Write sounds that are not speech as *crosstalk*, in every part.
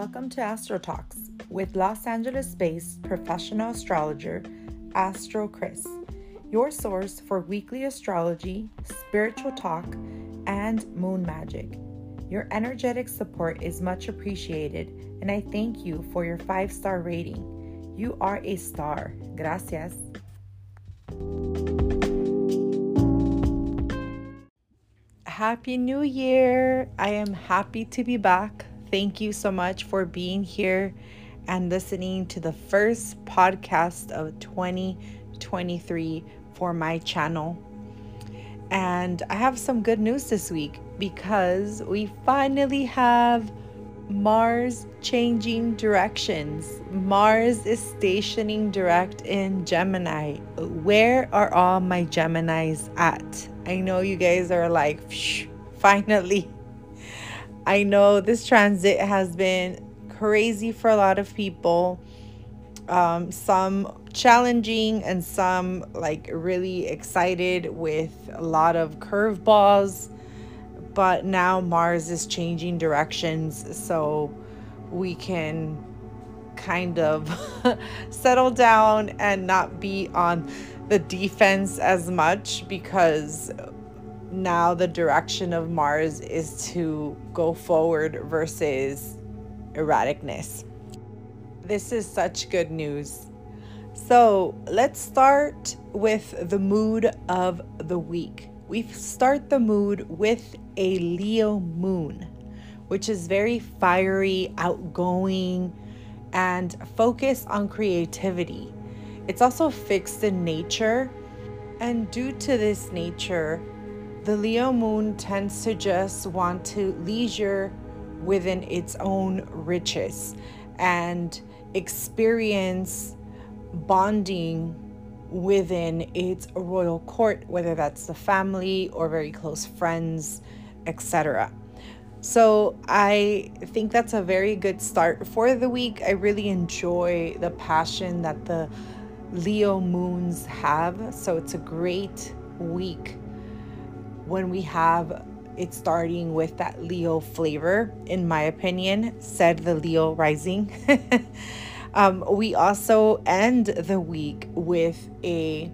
Welcome to Astro Talks with Los Angeles based professional astrologer Astro Chris, your source for weekly astrology, spiritual talk, and moon magic. Your energetic support is much appreciated, and I thank you for your five star rating. You are a star. Gracias. Happy New Year! I am happy to be back. Thank you so much for being here and listening to the first podcast of 2023 for my channel. And I have some good news this week because we finally have Mars changing directions. Mars is stationing direct in Gemini. Where are all my Geminis at? I know you guys are like, finally. I know this transit has been crazy for a lot of people. Um, some challenging and some like really excited with a lot of curveballs. But now Mars is changing directions so we can kind of *laughs* settle down and not be on the defense as much because now the direction of Mars is to go forward versus erraticness. This is such good news. So let's start with the mood of the week. We start the mood with a Leo moon, which is very fiery, outgoing, and focused on creativity. It's also fixed in nature. And due to this nature, the Leo moon tends to just want to leisure within its own riches and experience bonding within its royal court, whether that's the family or very close friends, etc. So I think that's a very good start for the week. I really enjoy the passion that the Leo moons have. So it's a great week when we have it starting with that Leo flavor, in my opinion, said the Leo rising. *laughs* um, we also end the week with a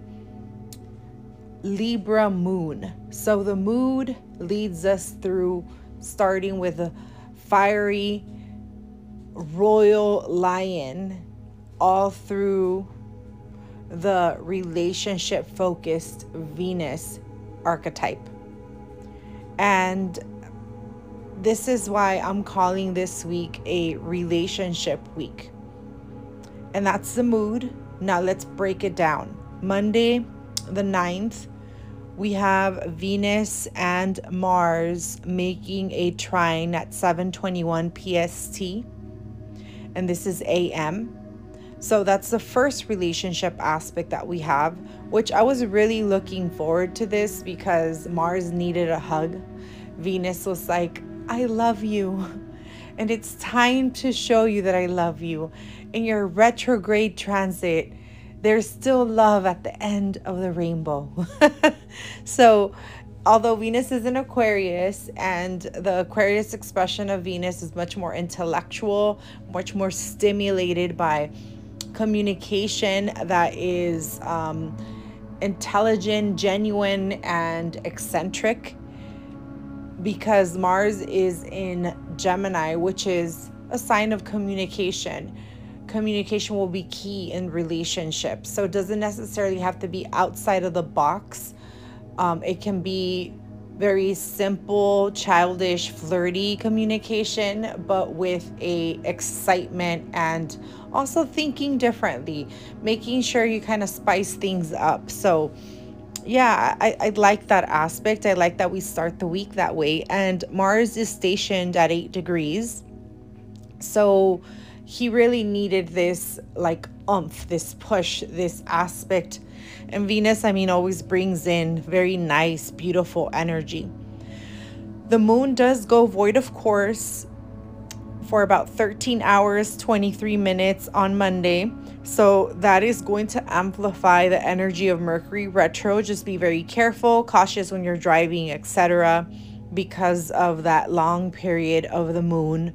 Libra moon. So the mood leads us through starting with a fiery royal lion all through the relationship focused Venus archetype. And this is why I'm calling this week a relationship week. And that's the mood. Now let's break it down. Monday, the 9th, we have Venus and Mars making a trine at 7:21 PST. And this is AM. So that's the first relationship aspect that we have, which I was really looking forward to this because Mars needed a hug. Venus was like, I love you. *laughs* And it's time to show you that I love you. In your retrograde transit, there's still love at the end of the rainbow. *laughs* so, although Venus is an Aquarius and the Aquarius expression of Venus is much more intellectual, much more stimulated by communication that is um, intelligent, genuine, and eccentric because Mars is in Gemini, which is a sign of communication. Communication will be key in relationships. So it doesn't necessarily have to be outside of the box. Um, it can be very simple, childish, flirty communication, but with a excitement and also thinking differently, making sure you kind of spice things up. So yeah, I, I like that aspect. I like that we start the week that way. And Mars is stationed at eight degrees. So he really needed this like umph, this push, this aspect and Venus, I mean, always brings in very nice, beautiful energy. The moon does go void, of course, for about 13 hours, 23 minutes on Monday. So that is going to amplify the energy of Mercury retro. Just be very careful, cautious when you're driving, etc., because of that long period of the moon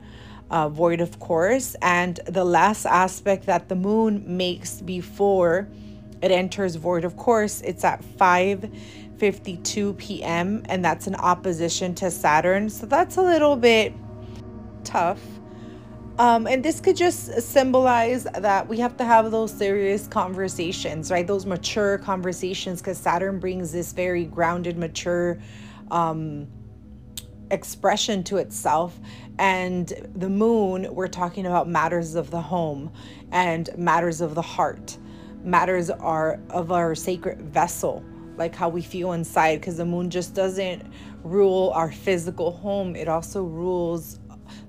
uh, void of course. And the last aspect that the moon makes before it enters void of course, it's at 5 52 p.m. and that's an opposition to Saturn. So that's a little bit tough. Um, and this could just symbolize that we have to have those serious conversations, right? Those mature conversations, because Saturn brings this very grounded, mature um, expression to itself. And the moon, we're talking about matters of the home and matters of the heart, matters are of our sacred vessel, like how we feel inside, because the moon just doesn't rule our physical home, it also rules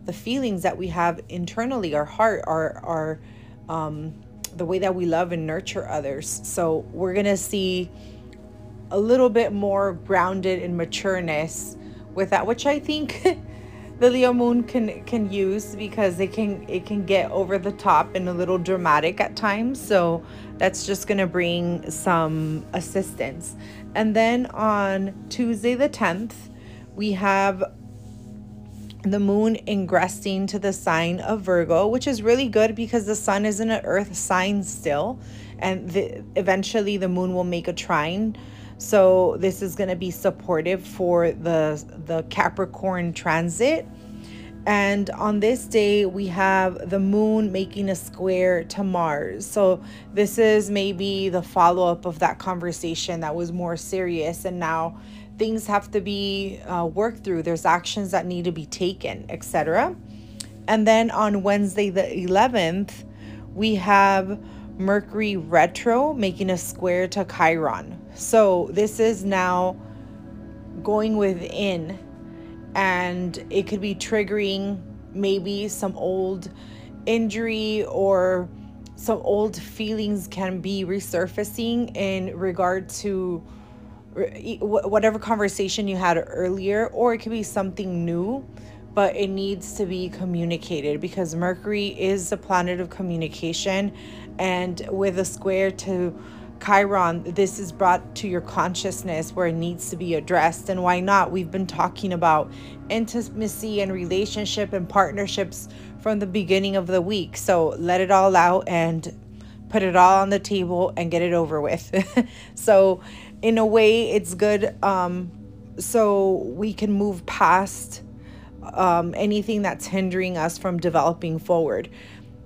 the feelings that we have internally, our heart, our our um, the way that we love and nurture others. So we're gonna see a little bit more grounded in matureness with that, which I think *laughs* the Leo moon can can use because it can it can get over the top and a little dramatic at times. So that's just gonna bring some assistance. And then on Tuesday the 10th, we have the moon ingressing to the sign of Virgo, which is really good because the sun is in an earth sign still. And the, eventually the moon will make a trine. So this is going to be supportive for the, the Capricorn transit. And on this day, we have the moon making a square to Mars. So, this is maybe the follow up of that conversation that was more serious. And now things have to be uh, worked through there's actions that need to be taken etc and then on wednesday the 11th we have mercury retro making a square to chiron so this is now going within and it could be triggering maybe some old injury or some old feelings can be resurfacing in regard to whatever conversation you had earlier, or it could be something new, but it needs to be communicated because Mercury is the planet of communication. And with a square to Chiron, this is brought to your consciousness where it needs to be addressed. And why not? We've been talking about intimacy and relationship and partnerships from the beginning of the week. So let it all out and put it all on the table and get it over with. *laughs* so in a way it's good um, so we can move past um, anything that's hindering us from developing forward.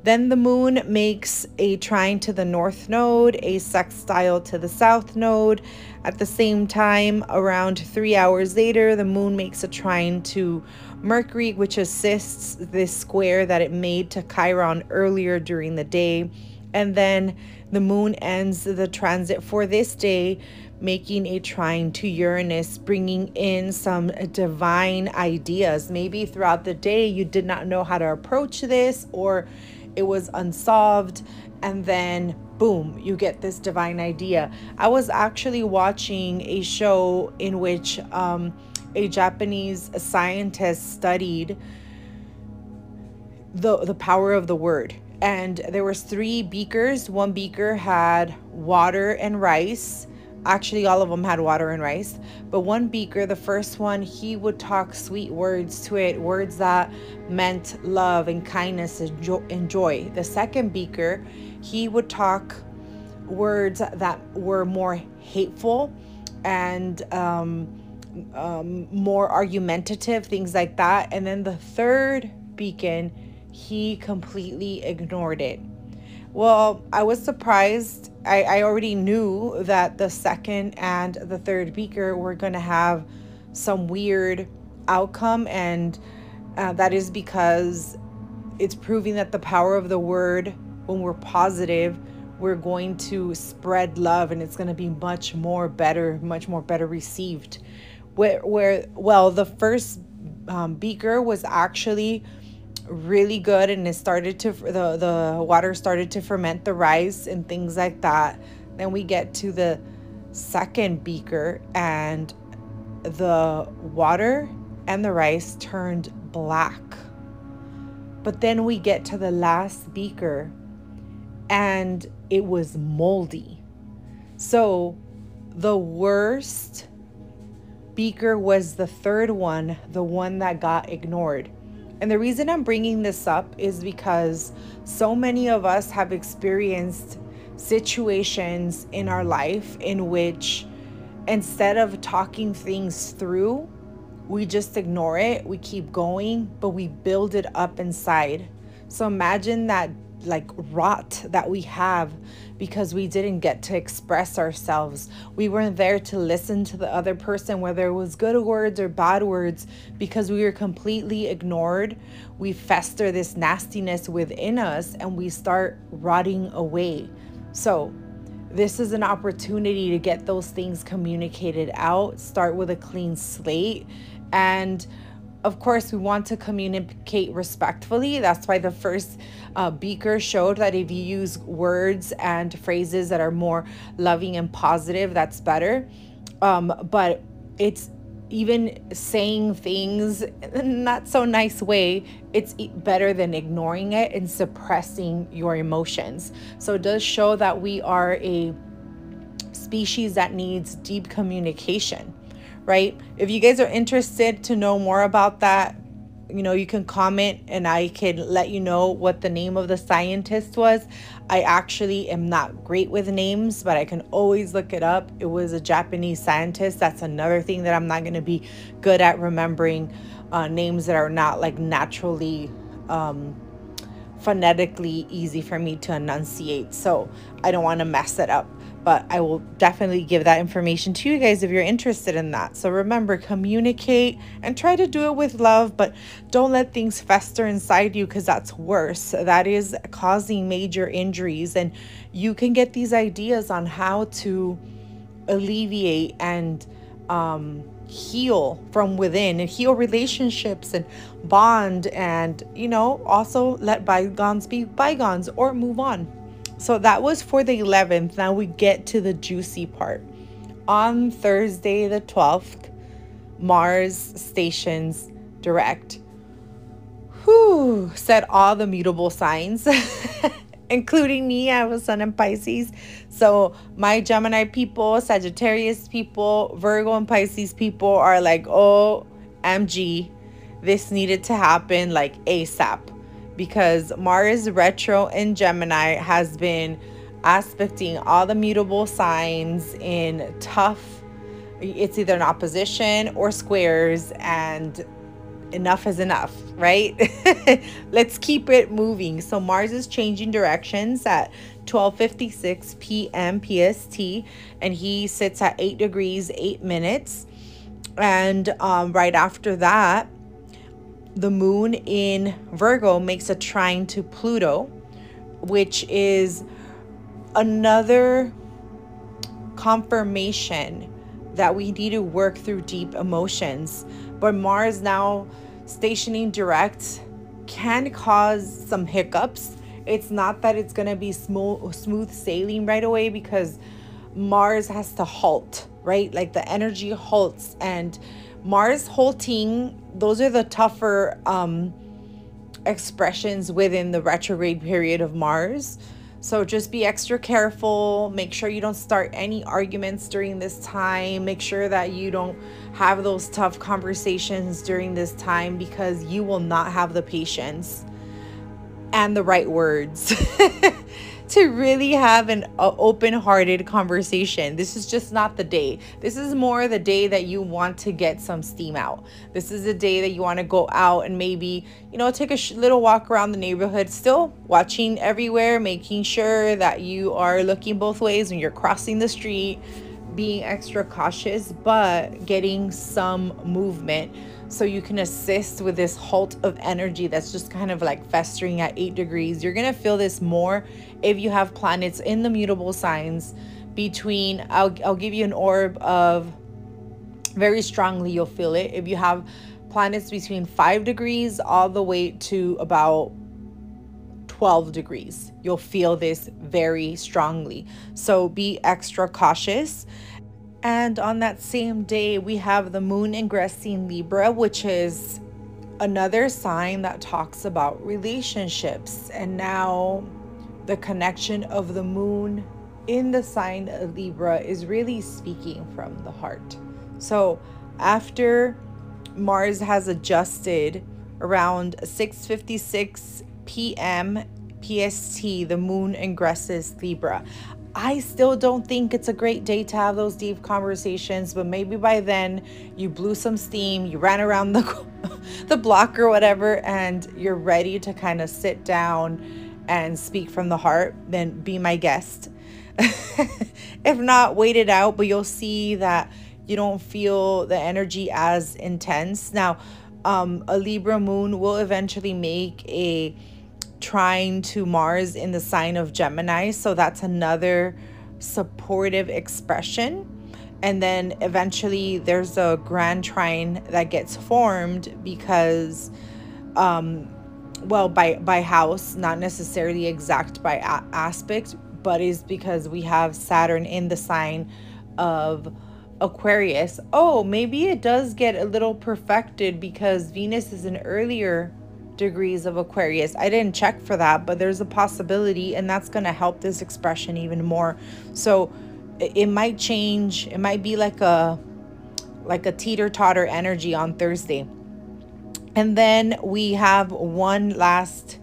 Then the moon makes a trine to the north node, a sextile to the south node. At the same time, around three hours later, the moon makes a trine to Mercury, which assists this square that it made to Chiron earlier during the day. And then the moon ends the transit for this day making a trine to Uranus, bringing in some divine ideas. Maybe throughout the day you did not know how to approach this or it was unsolved, and then boom, you get this divine idea. I was actually watching a show in which um, a Japanese scientist studied the the power of the word. And there was three beakers. One beaker had water and rice Actually, all of them had water and rice. But one beaker, the first one, he would talk sweet words to it, words that meant love and kindness and joy. The second beaker, he would talk words that were more hateful and um, um, more argumentative, things like that. And then the third beacon, he completely ignored it. Well, I was surprised. I, I already knew that the second and the third beaker were going to have some weird outcome, and uh, that is because it's proving that the power of the word, when we're positive, we're going to spread love and it's going to be much more better, much more better received. Where, where well, the first um, beaker was actually really good and it started to the the water started to ferment the rice and things like that. Then we get to the second beaker and the water and the rice turned black. But then we get to the last beaker and it was moldy. So the worst beaker was the third one the one that got ignored And the reason I'm bringing this up is because so many of us have experienced situations in our life in which instead of talking things through, we just ignore it, we keep going, but we build it up inside. So imagine that like rot that we have because we didn't get to express ourselves. We weren't there to listen to the other person, whether it was good words or bad words, because we were completely ignored. We fester this nastiness within us and we start rotting away. So, this is an opportunity to get those things communicated out, start with a clean slate, and of course, we want to communicate respectfully. That's why the first uh, beaker showed that if you use words and phrases that are more loving and positive, that's better. Um, but it's even saying things in not so nice way it's better than ignoring it and suppressing your emotions so it does show that we are a species that needs deep communication right? If you guys are interested to know more about that, you know, you can comment and I can let you know what the name of the scientist was. I actually am not great with names, but I can always look it up. It was a Japanese scientist. That's another thing that I'm not going to be good at remembering uh, names that are not like naturally um, phonetically easy for me to enunciate. So I don't want to mess it up but I will definitely give that information to you guys if you're interested in that. So remember, communicate and try to do it with love, but don't let things fester inside you because that's worse. That is causing major injuries, and you can get these ideas on how to alleviate and um, heal from within and heal relationships and bond and you know also let bygones be bygones or move on so that was for the 11th. Now we get to the juicy part. On Thursday, the 12th, Mars stations direct. Whew, set all the mutable signs, *laughs* including me. I was Sun and Pisces. So my Gemini people, Sagittarius people, Virgo and Pisces people are like, oh, MG, this needed to happen like ASAP because Mars retro in Gemini has been aspecting all the mutable signs in tough it's either an opposition or squares and enough is enough right *laughs* let's keep it moving so mars is changing directions at 12:56 p.m. PST and he sits at 8 degrees 8 minutes and um, right after that the moon in Virgo makes a trine to Pluto, which is another confirmation that we need to work through deep emotions. But Mars now stationing direct can cause some hiccups. It's not that it's going to be smooth sailing right away because Mars has to halt, right? Like the energy halts and Mars halting, those are the tougher um, expressions within the retrograde period of Mars. So just be extra careful. Make sure you don't start any arguments during this time. Make sure that you don't have those tough conversations during this time because you will not have the patience and the right words. *laughs* to really have an open-hearted conversation. This is just not the day. This is more the day that you want to get some steam out. This is the day that you want to go out and maybe, you know, take a sh- little walk around the neighborhood, still watching everywhere, making sure that you are looking both ways when you're crossing the street, being extra cautious, but getting some movement so you can assist with this halt of energy that's just kind of like festering at eight degrees. You're going to feel this more if you have planets in the mutable signs between, I'll, I'll give you an orb of very strongly, you'll feel it. If you have planets between five degrees all the way to about 12 degrees, you'll feel this very strongly. So be extra cautious. And on that same day, we have the moon ingressing Libra, which is another sign that talks about relationships. And now the connection of the moon in the sign of Libra is really speaking from the heart. So after Mars has adjusted around 6:56 p.m. PST, the moon ingresses Libra. I still don't think it's a great day to have those deep conversations, but maybe by then you blew some steam, you ran around the *laughs* the block or whatever and you're ready to kind of sit down and speak from the heart, then be my guest. *laughs* if not, wait it out, but you'll see that you don't feel the energy as intense. Now, um, a Libra moon will eventually make a trine to Mars in the sign of Gemini. So that's another supportive expression. And then eventually there's a grand trine that gets formed because, um, well, by, by house, not necessarily exact by a- aspect, but is because we have Saturn in the sign of Aquarius. Oh, maybe it does get a little perfected because Venus is an earlier degrees of Aquarius. I didn't check for that, but there's a possibility, and that's going to help this expression even more. So it might change. It might be like a like a teeter totter energy on Thursday. And then we have one last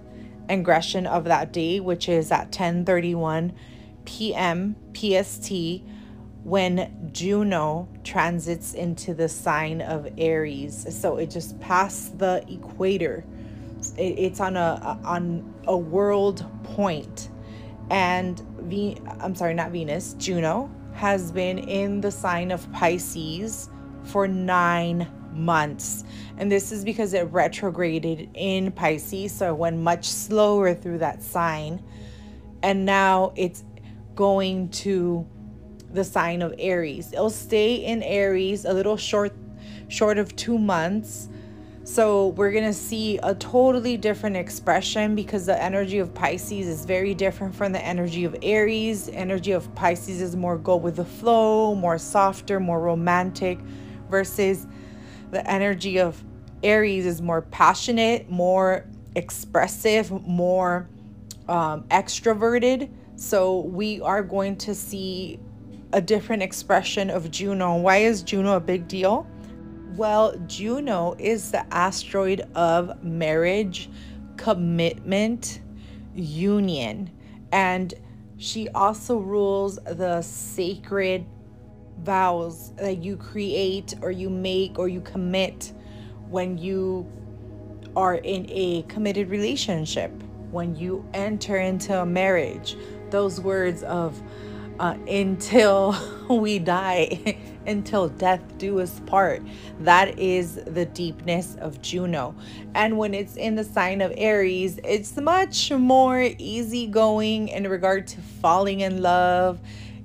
ingression of that day, which is at 10:31 p.m. PST when Juno transits into the sign of Aries. So it just passed the equator it's on a on a world point. And v i'm sorry not venus juno has been in the sign of pisces for nine months. And this is because it retrograded in pisces so it went much slower through that sign. And now it's going to the sign of aries. It'll stay in aries a little short short of two months so we're going to see a totally different expression because the energy of Pisces is very different from the energy of Aries. Energy of Pisces is more go with the flow, more softer, more romantic versus the energy of Aries is more passionate, more expressive, more um, extroverted. So we are going to see a different expression of Juno. Why is Juno a big deal? Well, Juno is the asteroid of marriage, commitment, union, and she also rules the sacred vows that you create or you make or you commit when you are in a committed relationship, when you enter into a marriage. Those words of uh, until *laughs* we die, *laughs* until death do us part. That is the deepness of Juno. And when it's in the sign of Aries, it's much more easygoing in regard to falling in love.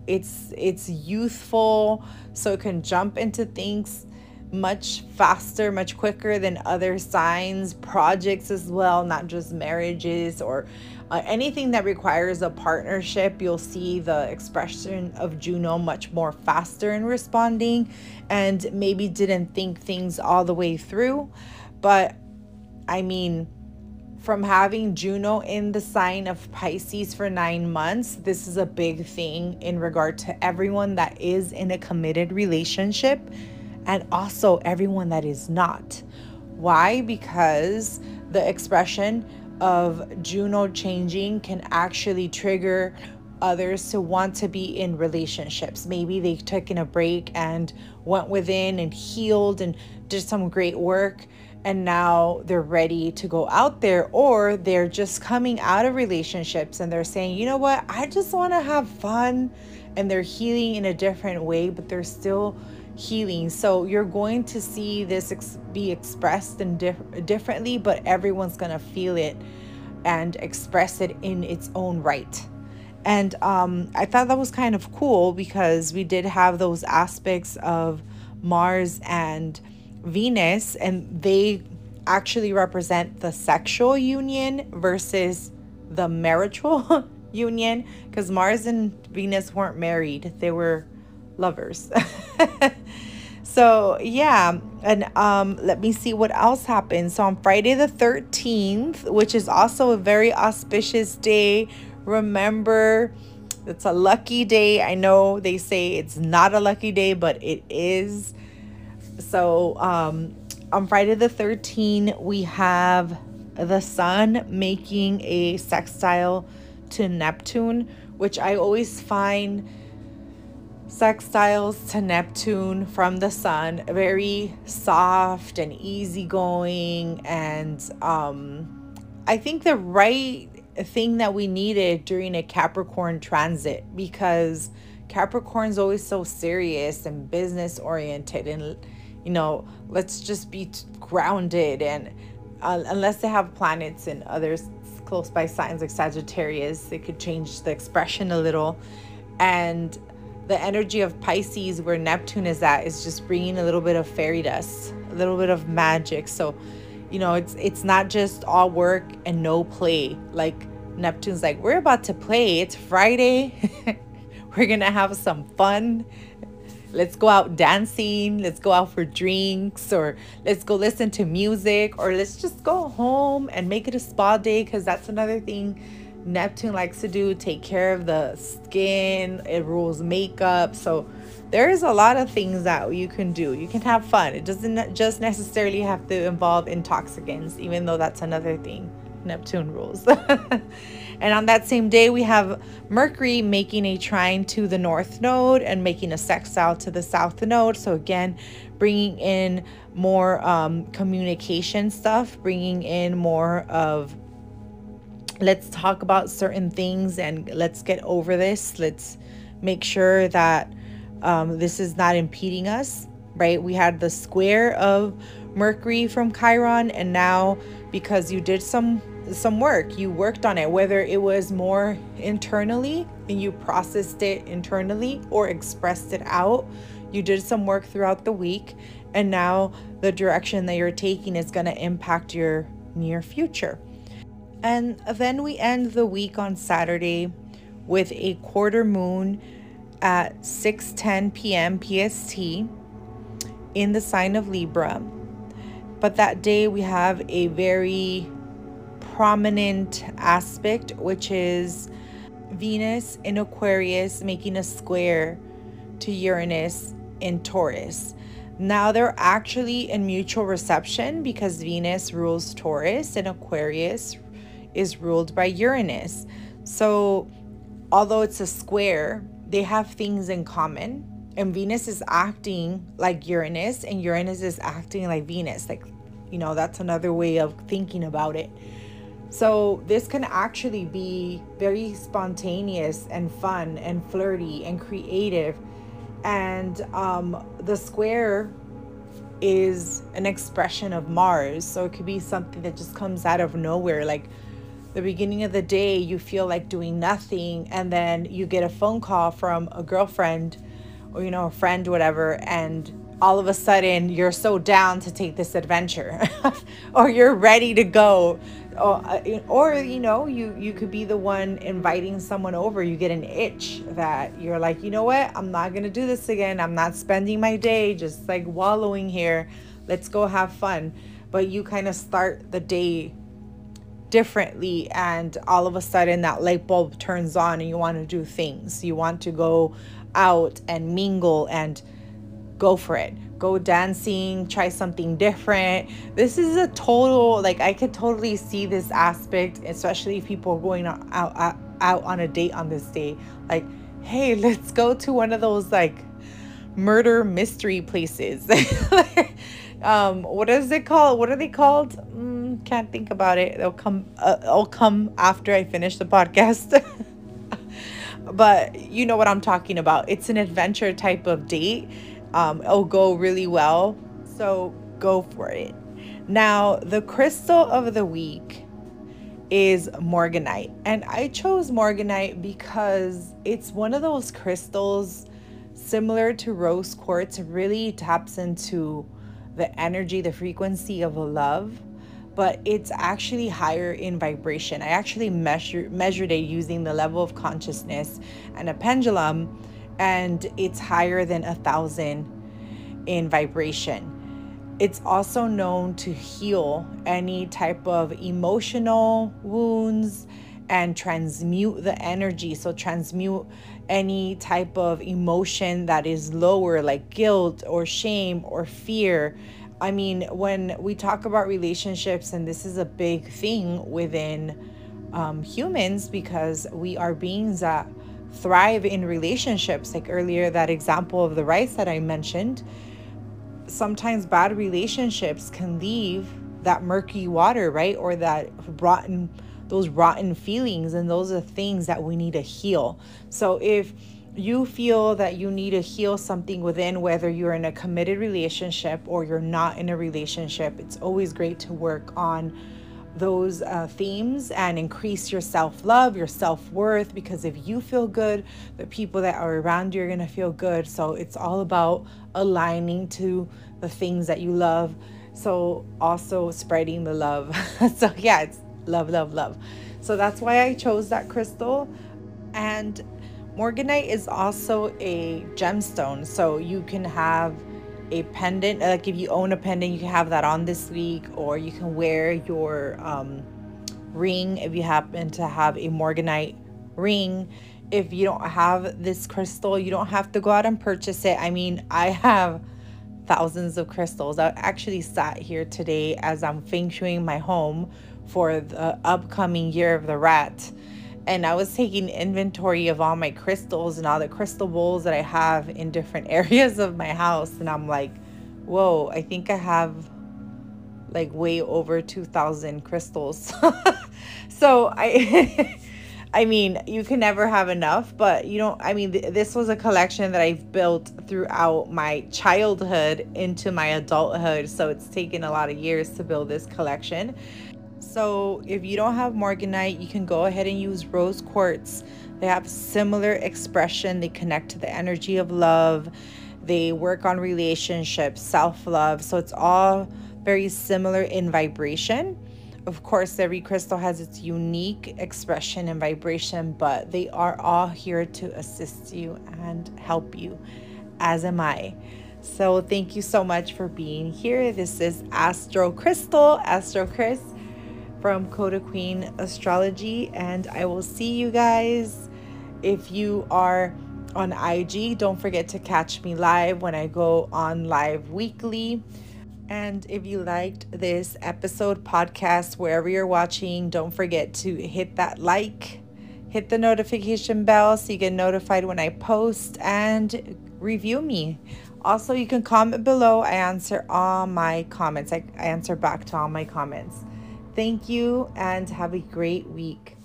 It's it's youthful, so it can jump into things much faster, much quicker than other signs, projects as well, not just marriages or uh, anything that requires a partnership, you'll see the expression of Juno much more faster in responding and maybe didn't think things all the way through. But I mean, from having Juno in the sign of Pisces for nine months, this is a big thing in regard to everyone that is in a committed relationship and also everyone that is not. Why? Because the expression of Juno changing can actually trigger others to want to be in relationships. Maybe they took in a break and went within and healed and did some great work and now they're ready to go out there or they're just coming out of relationships and they're saying, "You know what? I just want to have fun." And they're healing in a different way, but they're still healing. So you're going to see this ex- be expressed and diff- differently, but everyone's going to feel it and express it in its own right. And um, I thought that was kind of cool because we did have those aspects of Mars and Venus, and they actually represent the sexual union versus the marital *laughs* union because Mars and Venus weren't married, they were lovers. *laughs* so yeah, and um, let me see what else happened. So on Friday the 13th, which is also a very auspicious day, remember it's a lucky day. I know they say it's not a lucky day, but it is. So um on Friday the 13th, we have the sun making a sextile to Neptune, which I always find sextiles to Neptune from the sun very soft and easygoing and um I think the right thing that we needed during a Capricorn transit because Capricorn's always so serious and business oriented and you know let's just be grounded and uh, unless they have planets and others close by signs like Sagittarius they could change the expression a little. And the energy of Pisces, where Neptune is at, is just bringing a little bit of fairy dust, a little bit of magic. So, you know, it's it's not just all work and no play. Like Neptune's like, we're about to play. It's Friday. *laughs* we're gonna have some fun. Let's go out dancing. Let's go out for drinks, or let's go listen to music, or let's just go home and make it a spa day. Because that's another thing Neptune likes to do take care of the skin, it rules makeup. So there's a lot of things that you can do. You can have fun. It doesn't just necessarily have to involve intoxicants, even though that's another thing Neptune rules. *laughs* and on that same day, we have Mercury making a trine to the north node and making a sextile to the south node. So, again, bringing in more um, communication stuff, bringing in more of let's talk about certain things and let's get over this. Let's make sure that um, this is not impeding us, right? We had the square of Mercury from Chiron, and now because you did some some work, you worked on it, whether it was more internally and you processed it internally or expressed it out. You did some work throughout the week, and now the direction that you're taking is going to impact your near future. And then we end the week on Saturday with a quarter moon at 6:10 p.m. PST in the sign of Libra. But that day we have a very prominent aspect which is Venus in Aquarius making a square to Uranus in Taurus. Now they're actually in mutual reception because Venus rules Taurus and Aquarius is ruled by Uranus. So, although it's a square, they have things in common. And Venus is acting like Uranus, and Uranus is acting like Venus. Like, you know, that's another way of thinking about it. So, this can actually be very spontaneous and fun and flirty and creative. And um, the square is an expression of Mars. So, it could be something that just comes out of nowhere. Like, the beginning of the day you feel like doing nothing and then you get a phone call from a girlfriend or you know a friend whatever and all of a sudden you're so down to take this adventure *laughs* or you're ready to go or, uh, or you know you you could be the one inviting someone over. You get an itch that you're like you know what? I'm not gonna do this again. I'm not spending my day just like wallowing here. Let's go have fun. But you kind of start the day differently and all of a sudden that light bulb turns on and you want to do things. You want to go out and mingle and go for it. Go dancing try something different. This is a total like i could totally see this aspect especially if people are going out out, out on a date on this day. Like hey *laughs* let's go to one of those like murder mystery places. *laughs* Um what is it called? What are they called? Mm, can't think about it. They'll come uh, i'll come after i finish the podcast. *laughs* But you know what i'm talking about. It's an adventure type of date. Um it'll go really well. So go for it. Now the crystal of the week is morganite. And i chose morganite because it's one of those crystals similar to rose quartz really taps into the energy, the frequency of love, but it's actually higher in vibration. I actually measure, measured it using the level of consciousness and a pendulum, and it's higher than a thousand in vibration. It's also known to heal any type of emotional wounds and transmute the energy. So, transmute any type of emotion that is lower, like guilt or shame or fear. I mean, when we talk about relationships, and this is a big thing within um, humans because we are beings that thrive in relationships. Like earlier, that example of the rice that I mentioned, sometimes bad relationships can leave that murky water, right? Or that rotten, those rotten feelings. And those are things that we need to heal. So if you feel that you need to heal something within, whether you're in a committed relationship or you're not in a relationship, it's always great to work on those uh, themes and increase your self love, your self worth, because if you feel good, the people that are around you are going to feel good. So it's all about aligning to the things that you love. So also spreading the love. *laughs* so yeah, it's love, love, love. So that's why I chose that crystal. And Morganite is also a gemstone. So you can have a pendant like if you own a pendant you can have that on this week or you can wear your um, ring if you happen to have a morganite ring. If you don't have this crystal you don't have to go out and purchase it. I mean i have thousands of crystals. I actually sat here today as i'm feng shuiing my home for the upcoming year of the rat and I was taking inventory of all my crystals and all the crystal bowls that I have in different *laughs* areas of my house. And I'm like, whoa, I think I have like way over 2,000 crystals. *laughs* so I. *laughs* I mean, you can never have enough, but you know, I mean, th- this was a collection that I've built throughout my childhood into my adulthood. So it's taken a lot of years to build this collection. So if you don't have Morganite, you can go ahead and use rose quartz. They have similar expression. They connect to the energy of love. They work on relationships, self-love. So it's all very similar in vibration. Of course, every crystal has its unique expression and vibration, but they are all here to assist you and help you, as am I. So, thank you so much for being here. This is Astro Crystal, Astro Chris from Coda Queen Astrology, and I will see you guys. If you are on IG, don't forget to catch me live when I go on live weekly. And if you liked this episode podcast, wherever you're watching, don't forget to hit that like, hit the notification bell so you get notified when I post, and review me. Also, you can comment below. I answer all my comments, I, answer back to all my comments. Thank you and have a great week.